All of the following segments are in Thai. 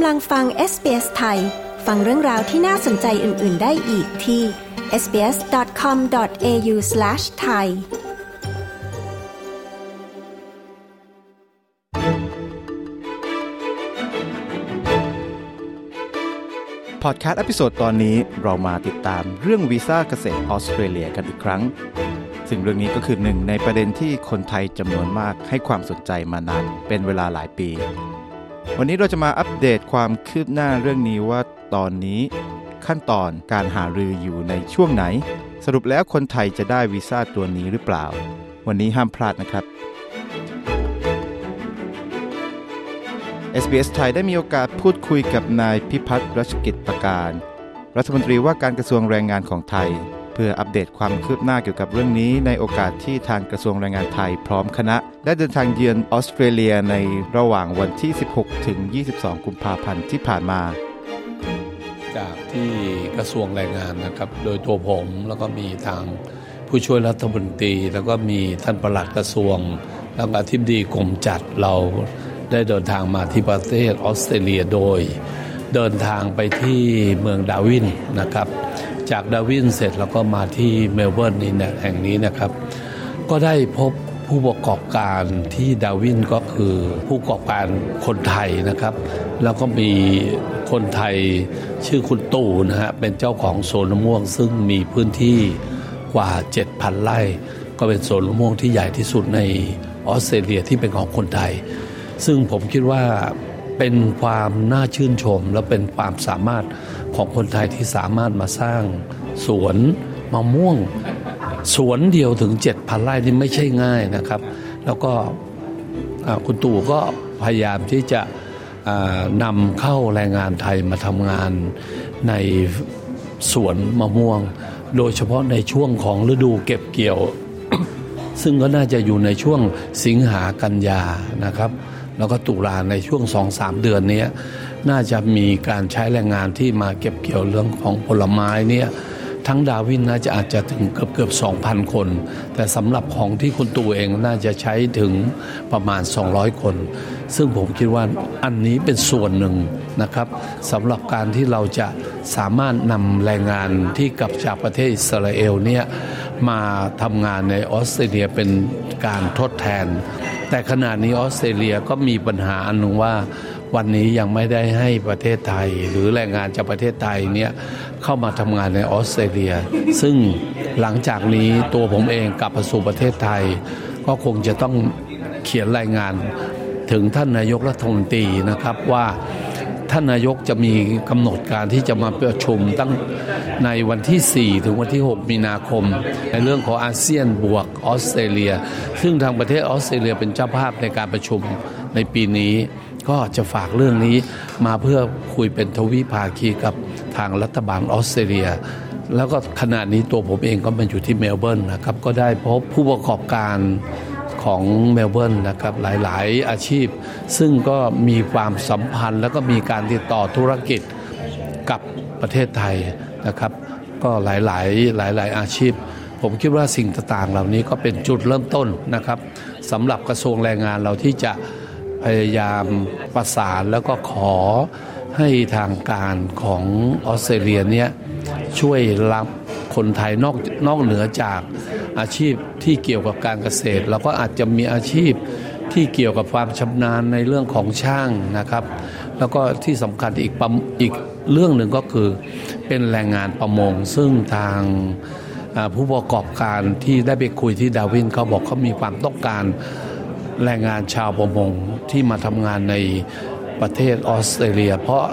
กำลังฟัง SBS ไทย ฟังเรื่องราวที่น่าสนใจอื่น ๆ ได้อีกที่ sbs.com.au/thai พอดแคสต์ episode ตอนนี้เรามาติดตามเรื่องวีซ่าเกษตรออสเตรเลียกันอีกครั้ง ซึ่งเรื่องนี้ก็คือหนึ่งในประเด็นที่คนไทยจำนวนมากให้ความสนใจมานานเป็นเวลาหลายปี วันนี้เราจะมาอัปเดตความคืบหน้าเรื่องนี้ว่าตอนนี้ขั้นตอนการหารืออยู่ในช่วงไหน สรุปแล้วคนไทยจะได้วีซ่าตัวนี้หรือเปล่า วันนี้ห้ามพลาดนะครับ SBS ไทยได้มีโอกาสพูดคุยกับนายพิพัฒน์รัชกิจประการ รัฐมนตรีว่าการกระทรวงแรงงานของไทย พื่ออัปเดตความคืบหน้าเกี่ยวกับเรื่องนี้ในโอกาสที่ทางกระทรวงแรงงานไทยพร้อมคณะ ได้เดินทางเยือนออสเตรเลียในระหว่างวันที่ 16 ถึง 22 กุมภาพันธ์ที่ผ่านมา จากที่กระทรวงแรงงานนะครับ โดยตัวผมแล้วก็มีทางผู้ช่วยรัฐมนตรี แล้วก็มีท่านประหลัดกระทรวง แล้วก็อธิบดีกรมจัดเราได้เดินทางมาที่ประเทศออสเตรเลียโดย เดินทางไปที่เมืองดาวินนะครับ จากดาวินเสร็จแล้วก็มาที่เมลเบิร์นนี่เนี่ยแห่งนี้นะครับ ก็ได้พบผู้ประกอบการที่ดาวินก็คือผู้ประกอบการคนไทยนะครับ แล้วก็มีคนไทยชื่อคุณตู่นะฮะเป็นเจ้าของโซนมะม่วง ซึ่งมีพื้นที่กว่า 7,000 ไร่ ก็เป็นโซนมะม่วงที่ใหญ่ที่สุดในออสเตรเลียที่เป็นของคนไทย ซึ่งผมคิดว่าเป็นความน่าชื่นชมและเป็นความสามารถ ของคนไทยที่สามารถมาสร้างสวนมะม่วง สวนเดียวถึง 7,000ไร่นี่ไม่ใช่ง่ายนะครับ แล้วก็คุณตู่ก็พยายามที่จะนำเข้าแรงงานไทยมาทำงานในสวนมะม่วง โดยเฉพาะในช่วงของฤดูเก็บเกี่ยว ซึ่งก็น่าจะอยู่ในช่วงสิงหากันยานะครับ แล้วก็ตุลาในช่วงสองสามเดือนนี้ น่าจะมีการใช้แรงงานที่มาเก็บเกี่ยวเรื่องของผลไม้เนี่ยทั้งดาวินน่าจะอาจจะถึงเกือบเกือบ2,000 คน แต่สำหรับของที่คุณตูเองน่าจะใช้ถึงประมาณ 200 คน ซึ่งผมคิดว่าอันนี้เป็นส่วนหนึ่งนะครับสำหรับการที่เราจะสามารถนำแรงงานที่กลับจากประเทศอิสราเอลเนี่ยมาทำงานในออสเตรเลียเป็นการทดแทน แต่ขณะนี้ออสเตรเลียก็มีปัญหาอันหนึ่งว่า วันนี้ยังไม่ได้ให้ประเทศไทย หรือแรงงานจากประเทศไทยเนี่ยเข้ามาทำงานในออสเตรเลีย ซึ่งหลังจากนี้ตัวผมเองกลับมาสู่ประเทศไทย ก็คงจะต้องเขียนรายงานถึงท่านนายกรัฐมนตรีนะครับว่าท่านนายกจะมีกำหนดการที่จะมาประชุมตั้งในวันที่ 4 ถึงวันที่ 6 มีนาคม ในเรื่องของอาเซียนบวกออสเตรเลีย ซึ่งทางประเทศออสเตรเลียเป็นเจ้าภาพในการประชุมในปีนี้ ก็จะฝากเรื่องนี้มาเพื่อคุยเป็นทวิภาคีกับทางรัฐบาลออสเตรเลีย แล้วก็ขณะนี้ตัวผมเองก็มาอยู่ที่เมลเบิร์นนะครับ ก็ได้พบผู้ประกอบการของเมลเบิร์นนะครับหลาย ๆ อาชีพ ซึ่งก็มีความสัมพันธ์แล้วก็มีการติดต่อธุรกิจกับประเทศไทยนะครับ ก็หลาย ๆ หลาย ๆ อาชีพ ผมคิดว่าสิ่งต่าง ๆ เหล่านี้ก็เป็นจุดเริ่มต้นนะครับสำหรับกระทรวงแรงงานเราที่จะ พยายามประสานแล้วก็ขอให้ทางการของออสเตรเลียเนี่ยช่วยรับคนไทยนอกนอกเหนือจากอาชีพที่เกี่ยวกับการเกษตร แล้วก็อาจจะมีอาชีพที่เกี่ยวกับความชำนาญในเรื่องของช่างนะครับ แล้วก็ที่สำคัญอีกอีกเรื่องหนึ่งก็คือเป็นแรงงานประมง ซึ่งทางผู้ประกอบการที่ได้ไปคุยที่ดาวินเขาบอกเขามีความต้องการ แรงงานชาวประมงที่มาทำงานในประเทศออสเตรเลีย เพราะ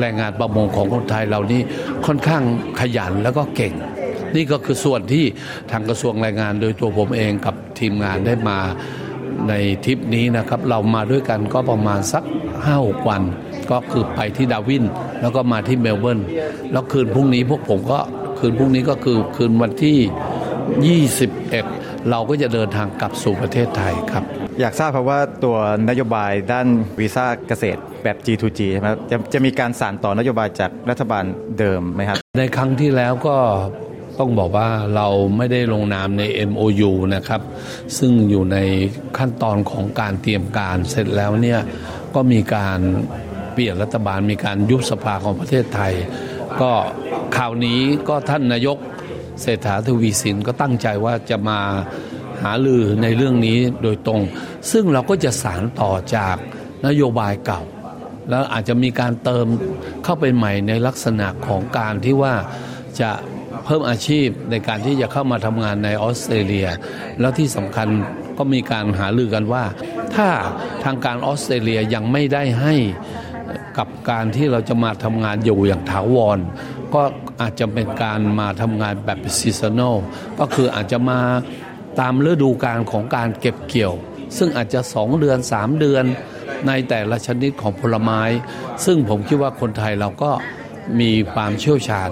แรงงานประมงของคนไทยเรานี่ค่อนข้างขยันแล้วก็เก่ง นี่ก็คือส่วนที่ทางกระทรวงแรงงานโดยตัวผมเองกับทีมงานได้มาในทริปนี้นะครับ เรามาด้วยกันก็ประมาณสักห้าหกวัน ก็คือไปที่ดาวิน แล้วก็มาที่เมลเบิร์นแล้วคืนพรุ่งนี้พวกผมก็คืนพรุ่งนี้ก็คือคืนวันที่ 21 เราก็จะเดินทางกลับสู่ประเทศไทยครับ อยากทราบครับว่าตัวนโยบายด้านวีซ่าเกษตรแบบ G2G ใช่ไหมจะจะมีการสานต่อนโยบายจากรัฐบาลเดิมไหมครับ ในครั้งที่แล้วก็ต้องบอกว่าเราไม่ได้ลงนามใน MOU นะครับ ซึ่งอยู่ในขั้นตอนของการเตรียมการเสร็จแล้วเนี่ยก็มีการเปลี่ยนรัฐบาลมีการยุบสภาของประเทศไทย ก็ข่าวนี้ก็ท่านนายก เศรษฐาทวีสินก็ตั้งใจว่าจะมาหาลือในเรื่องนี้โดยตรง ซึ่งเราก็จะสารต่อจากนโยบายเก่า แล้วอาจจะมีการเติมเข้าไปใหม่ในลักษณะของการที่ว่าจะเพิ่มอาชีพในการที่จะเข้ามาทำงานในออสเตรเลีย แล้วที่สำคัญก็มีการหารือกันว่า ถ้าทางการออสเตรเลียยังไม่ได้ให้กับการที่เราจะมาทำงานอยู่อย่างถาวร ก็อาจจะเป็นการมาทำงานแบบ seasonal ก็คืออาจจะมาตามฤดูกาลของการเก็บเกี่ยว ซึ่งอาจจะสองเดือนสามเดือนในแต่ละชนิดของผลไม้ ซึ่งผมคิดว่าคนไทยเราก็มีความเชี่ยวชาญ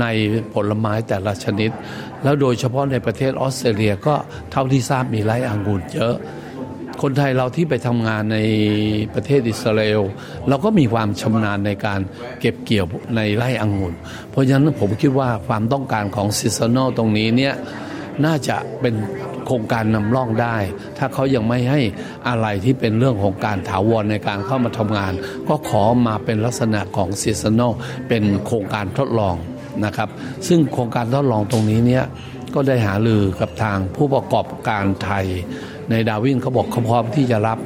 ในผลไม้แต่ละชนิด แล้วโดยเฉพาะในประเทศออสเตรเลียก็เท่าที่ทราบมีไร่องุ่นเยอะ คนไทยเราที่ไปทำงานในประเทศอิสราเอลเราก็มีความชำนาญในการเก็บเกี่ยวในไร่องุ่น เพราะฉะนั้นผมคิดว่าความต้องการของซีซันอลตรงนี้เนี่ยน่าจะเป็นโครงการนำร่องได้ ถ้าเขายังไม่ให้อะไรที่เป็นเรื่องของการถาวรในการเข้ามาทำงาน ก็ขอมาเป็นลักษณะของซีซันอลเป็นโครงการทดลองนะครับ ซึ่งโครงการทดลองตรงนี้เนี่ยก็ได้หาลือกับทางผู้ประกอบการไทย ในดาวินเขาบอกเขาพร้อมที่จะรับ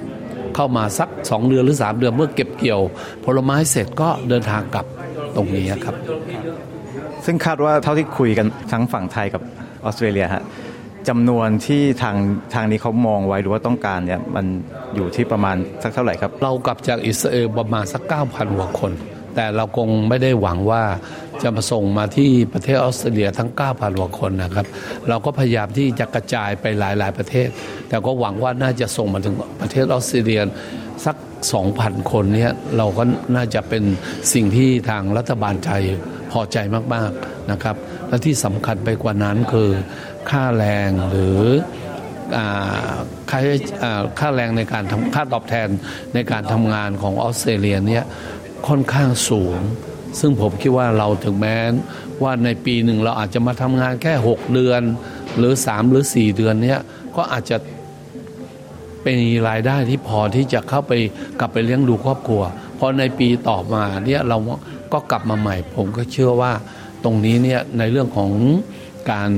เข้ามาสักสองเดือนหรือสามเดือนเมื่อเก็บเกี่ยวผลไม้เสร็จก็เดินทางกลับตรงนี้ครับ ซึ่งคาดว่าเท่าที่คุยกันทั้งฝั่งไทยกับออสเตรเลียฮะจำนวนที่ทางทางนี้เขามองไว้หรือว่าต้องการเนี่ยมันอยู่ที่ประมาณสักเท่าไหร่ครับ เรากลับจากอิสราเอลประมาณสัก 9,000กว่าคน แต่เราคงไม่ได้หวังว่า จะมาส่งมาที่ประเทศออสเตรเลียทั้ง 9,000กว่าคนนะครับ เราก็พยายามที่จะกระจายไปหลาย ๆ ประเทศ แต่ก็หวังว่าน่าจะส่งมาถึงประเทศออสเตรเลียสัก 2,000 คนเนี้ยเราก็น่าจะเป็นสิ่งที่ทางรัฐบาลใจพอใจมาก ๆ นะครับ และที่สำคัญไปกว่านั้นคือค่าแรงหรือค่าค่าแรงในการทำค่าตอบแทนในการทำงานของออสเตรเลียเนี่ยค่อนข้างสูง ซึ่งผมคิดว่าเราถึงแม้ว่าในปีหนึ่งเราอาจจะมาทำงานแค่ 6 เดือน หรือ 3 หรือ 4 เดือนเนี้ยก็อาจจะเป็นรายได้ที่พอที่จะเข้าไปกลับไปเลี้ยงดูครอบครัว พอในปีต่อมาเนี่ยเราก็กลับมาใหม่ ผมก็เชื่อว่าตรงนี้เนี่ยในเรื่องของการ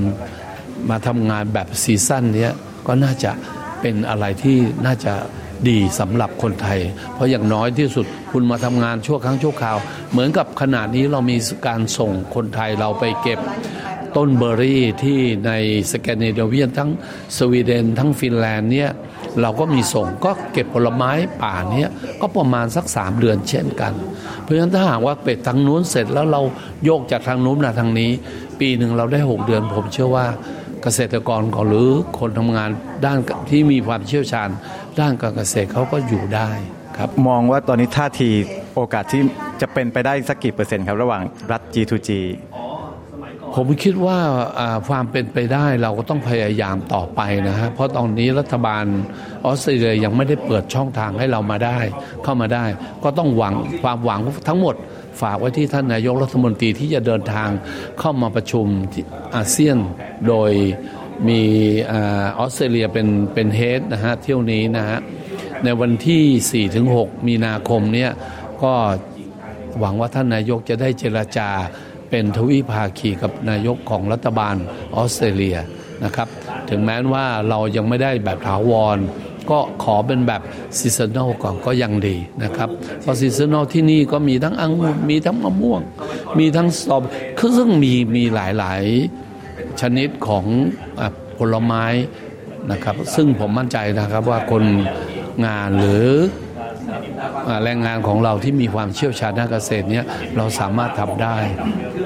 มาทำงานแบบซีซั่นนี้ก็น่าจะเป็นอะไรที่น่าจะ ดีสำหรับคนไทย เพราะอย่างน้อยที่สุดคุณมาทำงานชั่วครั้งชั่วคราว เหมือนกับขนาดนี้เรามีการส่งคนไทยเราไปเก็บต้นเบอร์รี่ที่ในสแกนดิเนเวียนทั้งสวีเดน ทั้งฟินแลนด์เนี่ยเราก็มีส่งก็เก็บผลไม้ป่าเนี้ยก็ประมาณสักสามเดือนเช่นกัน เพราะฉะนั้นถ้าหากว่าเป็ดทางนู้นเสร็จแล้วเราโยกจากทางนู้นมาทางนี้ ปีหนึ่งเราได้หกเดือนผมเชื่อว่า เกษตรกรหรือคนทำงานด้านที่มีความเชี่ยวชาญ ด้านการเกษตรเขาก็อยู่ได้ครับมองว่าตอนนี้ท่าทีโอกาสที่จะเป็นไปได้สักกี่เปอร์เซ็นต์ครับ ระหว่างรัฐ G2G ผมคิดว่าความเป็นไปได้เราก็ต้องพยายามต่อไปนะฮะเพราะตอนนี้รัฐบาลออสเตรเลียยังไม่ได้เปิดช่องทางให้เรามาได้ เข้ามาได้ ก็ต้องหวังความหวังทั้งหมดฝากไว้ที่ท่านนายกรัฐมนตรีที่จะเดินทางเข้ามาประชุมอาเซียนโดยมีออสเตรเลียเป็นเป็นเฮดนะฮะเที่ยวนี้นะฮะในวันที่ 4-6 มีนาคมเนี่ยก็หวังว่าท่านนายกจะได้เจรจา เป็นทวิภาคีกับนายกของรัฐบาลออสเตรเลียนะครับ ถึงแม้ว่าเรายังไม่ได้แบบถาวร ก็ขอเป็นแบบ seasonal ก่อนก็ยังดีนะครับ เพราะ seasonal ที่นี่ก็มีทั้งองุ่นมีทั้งมะม่วง มีทั้งสตรอคือซึ่งมีมีหลายๆ ชนิดของผลไม้นะครับ ซึ่งผมมั่นใจนะครับว่าคนงานหรือ แรงงานของเราที่มีความเชี่ยวชาญด้านเกษตรเนี้ยเราสามารถทำได้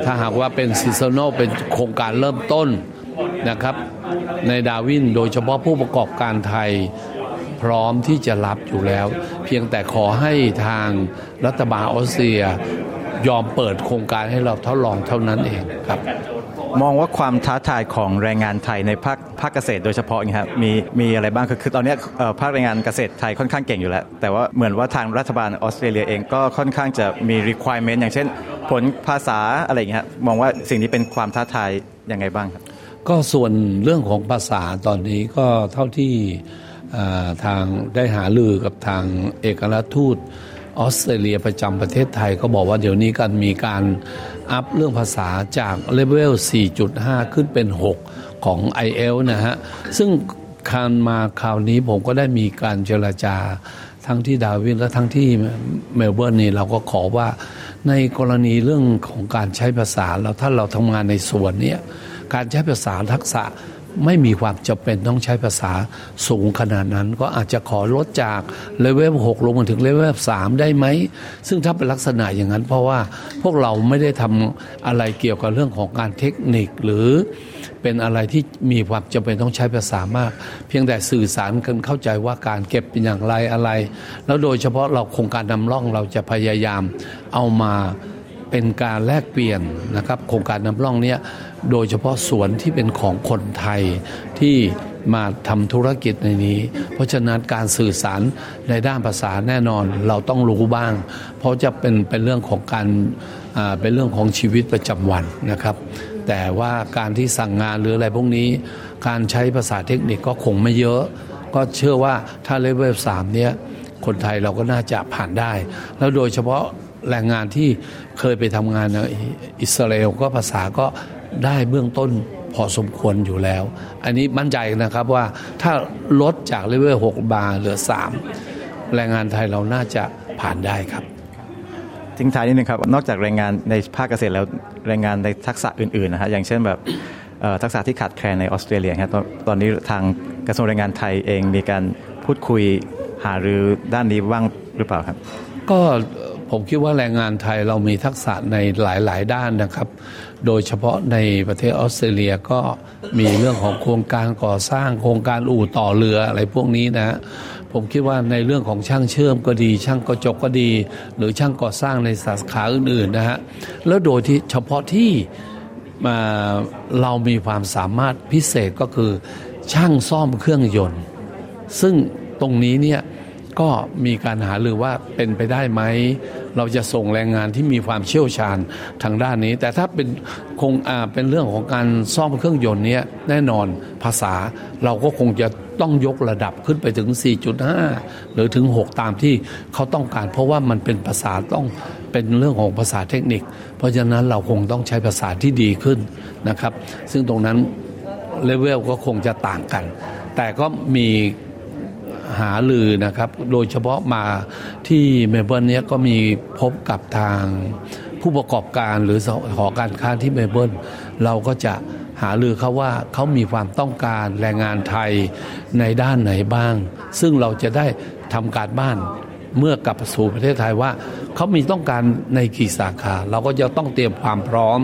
ถ้าหากว่าเป็น seasonal เป็นโครงการเริ่มต้นนะครับ ในดาร์วินโดยเฉพาะผู้ประกอบการไทยพร้อมที่จะรับอยู่แล้ว เพียงแต่ขอให้ทางรัฐบาลออสเตรเลีย ยอมเปิดโครงการให้เราทดลองเท่านั้นเองครับมองว่าความท้าทายของแรงงานไทยในภาคภาคเกษตรโดยเฉพาะครับมีมีอะไรบ้างคือคือตอนนี้ภาคแรงงานเกษตรไทยค่อนข้างเก่งอยู่แล้ว แต่ว่าเหมือนว่าทางรัฐบาลออสเตรเลียเองก็ค่อนข้างจะมี requirement อย่างเช่น ผลภาษาอะไรอย่างเงี้ยมองว่าสิ่งนี้เป็นความท้าทายยังไงบ้างครับ ก็ส่วนเรื่องของภาษาตอนนี้ก็เท่าที่ทางได้หาลือกับทางเอกอัครทูต ออสเตรเลียประจำประเทศไทยก็บอกว่าเดี๋ยวนี้กันมีการอัพเรื่องภาษาจากเลเวล 4.5 ขึ้นเป็น 6 ของ IELTS นะฮะ ซึ่งการมาคราวนี้ผมก็ได้มีการเจรจาทั้งที่ดาร์วินและทั้งที่เมลเบิร์นนี่เราก็ขอว่าในกรณีเรื่องของการใช้ภาษาแล้วถ้าเราทำงานในส่วนนี้การใช้ภาษาทักษะ ไม่มีความจำเป็นต้องใช้ภาษาสูงขนาดนั้น ก็อาจจะขอลดจากเลเวล6ลงมาถึงเลเวล3ได้ไหม ซึ่งถ้าเป็นลักษณะอย่างนั้น เพราะว่าพวกเราไม่ได้ทำอะไรเกี่ยวกับเรื่องของการเทคนิคหรือเป็นอะไรที่มีความจำเป็นต้องใช้ภาษามาก เพียงแต่สื่อสารกันเข้าใจว่าการเก็บเป็นอย่างไรอะไร แล้วโดยเฉพาะเราโครงการนำร่องเราจะพยายามเอามา เป็นการแลกเปลี่ยนนะครับโครงการนำร่องเนี้ยโดยเฉพาะสวนที่เป็นของคนไทยที่มาทำธุรกิจในนี้ เพราะฉะนั้นการสื่อสารในด้านภาษาแน่นอนเราต้องรู้บ้าง เพราะจะเป็นเป็นเรื่องของการเป็นเรื่องของชีวิตประจำวันนะครับ แต่ว่าการที่สั่งงานหรืออะไรพวกนี้ การใช้ภาษาเทคนิคก็คงไม่เยอะ ก็เชื่อว่าถ้าเลเวลสามเนี้ยคนไทยเราก็น่าจะผ่านได้ แล้วโดยเฉพาะ แรงงานที่เคยไปทำงานในอิสราเอลก็ภาษาก็ได้เบื้องต้นพอสมควรอยู่แล้ว อันนี้มั่นใจนะครับว่าถ้าลดจากเลเวล6บาร์เหลือ 3 แรงงานไทยเราน่าจะผ่านได้ครับทิ้งท้ายนิดนึงครับ นอกจากแรงงานในภาคเกษตรแล้วแรงงานในทักษะอื่นๆนะฮะอย่างเช่นแบบทักษะที่ขาดแคลนในออสเตรเลียครับตอนนี้ทางกระทรวงแรงงานไทยเองมีการพูดคุยหารือด้านนี้บ้างหรือเปล่าครับ ก็ ผมคิดว่าแรงงานไทยเรามีทักษะในหลายๆ ด้านนะครับ โดยเฉพาะในประเทศออสเตรเลียก็มีเรื่องของโครงการก่อสร้างโครงการอู่ต่อเรืออะไรพวกนี้นะผมคิดว่าในเรื่องของช่างเชื่อมก็ดี ช่างกระจกก็ดี หรือช่างก่อสร้างในสาขาอื่นๆนะฮะแล้วโดยที่เฉพาะที่มาเรามีความสามารถพิเศษก็คือช่างซ่อมเครื่องยนต์ ซึ่งตรงนี้เนี่ยก็มีการหาหรือว่าเป็นไปได้ไหม เราจะส่งแรงงานที่มีความเชี่ยวชาญทางด้านนี้ แต่ถ้าเป็นคงเป็นเรื่องของการซ่อมเครื่องยนต์เนี้ยแน่นอนภาษาเราก็คงจะต้องยกระดับขึ้นไปถึง 4.5 หรือถึง 6 ตามที่เขาต้องการ เพราะว่ามันเป็นภาษาต้องเป็นเรื่องของภาษาเทคนิค เพราะฉะนั้นเราคงต้องใช้ภาษาที่ดีขึ้นนะครับ ซึ่งตรงนั้นเลเวลก็คงจะต่างกัน แต่ก็มี หาลือนะครับ โดยเฉพาะมาที่เมลเบิร์นเนี้ยก็มีพบกับทางผู้ประกอบการหรือหอการค้าที่เมลเบิร์นเราก็จะหาลือเขาว่าเขามีความต้องการแรงงานไทยในด้านไหนบ้าง ซึ่งเราจะได้ทำการบ้านเมื่อกลับสู่ประเทศไทยว่าเขามีต้องการในกี่สาขา เราก็จะต้องเตรียมความพร้อม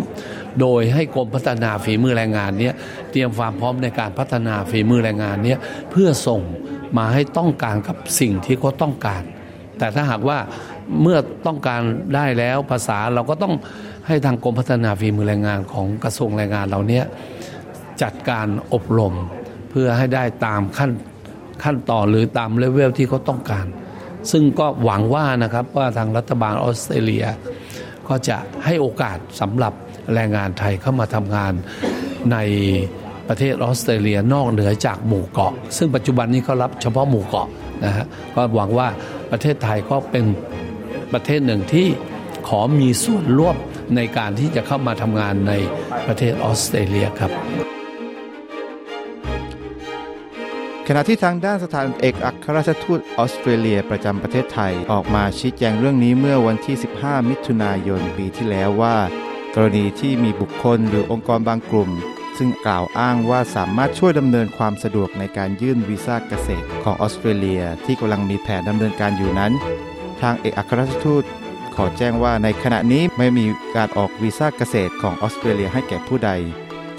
โดยให้กรมพัฒนาฝีมือแรงงานเนี้ยเตรียมความพร้อมในการพัฒนาฝีมือแรงงานเนี้ยเพื่อส่ง มาให้ต้องการกับสิ่งที่เขาต้องการ แต่ถ้าหากว่าเมื่อต้องการได้แล้วภาษาเราก็ต้องให้ทางกรมพัฒนาฝีมือแรงงานของกระทรวงแรงงานเราเนี้ยจัดการอบรมเพื่อให้ได้ตามขั้นขั้นต่อหรือตามเลเวลที่เขาต้องการ ซึ่งก็หวังว่านะครับว่าทางรัฐบาลออสเตรเลีย ก็จะให้โอกาสสำหรับแรงงานไทยเข้ามาทำงานใน ประเทศออสเตรเลียนอกเหนือจากหมู่เกาะ ซึ่งปัจจุบันนี้เขารับเฉพาะหมู่เกาะนะฮะก็หวังว่าประเทศไทยก็เป็นประเทศหนึ่งที่ขอมีส่วนร่วมในการที่จะเข้ามาทำงานในประเทศออสเตรเลียครับ ขณะที่ทางด้านสถานเอกอัครราชทูตออสเตรเลียประจำประเทศไทยออกมาชี้แจงเรื่องนี้เมื่อวันที่ 15 มิถุนายนปีที่แล้วว่า กรณีที่มีบุคคลหรือองค์กรบางกลุ่ม ซึ่งกล่าวอ้างว่าสามารถช่วยดำเนินความสะดวกในการยื่นวีซ่าเกษตรของออสเตรเลียที่กำลังมีแผนดำเนินการอยู่นั้น ทางเอกอัครราชทูตขอแจ้งว่าในขณะนี้ไม่มีการออกวีซ่าเกษตรของออสเตรเลียให้แก่ผู้ใด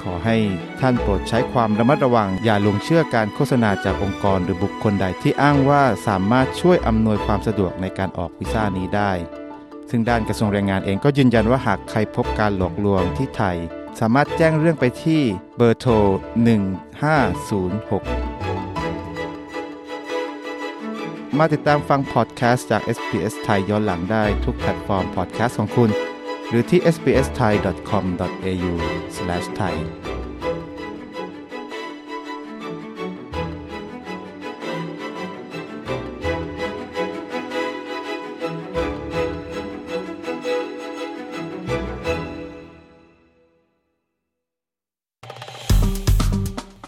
ขอให้ท่านโปรดใช้ความระมัดระวัง อย่าลงเชื่อการโฆษณาจากองค์กรหรือบุคคลใดที่อ้างว่าสามารถช่วยอำนวยความสะดวกในการออกวีซ่านี้ได้ ซึ่งด้านกระทรวงแรงงานเองก็ยืนยันว่าหากใครพบการหลอกลวงที่ไทย สามารถแจ้งเรื่องไปที่เบอร์โทร 1506 มาติดตามฟังพอดแคสต์จาก SBS ไทยย้อนหลังได้ทุกแพลตฟอร์มพอดแคสต์ของคุณ หรือที่ sbsthai.com.au/thai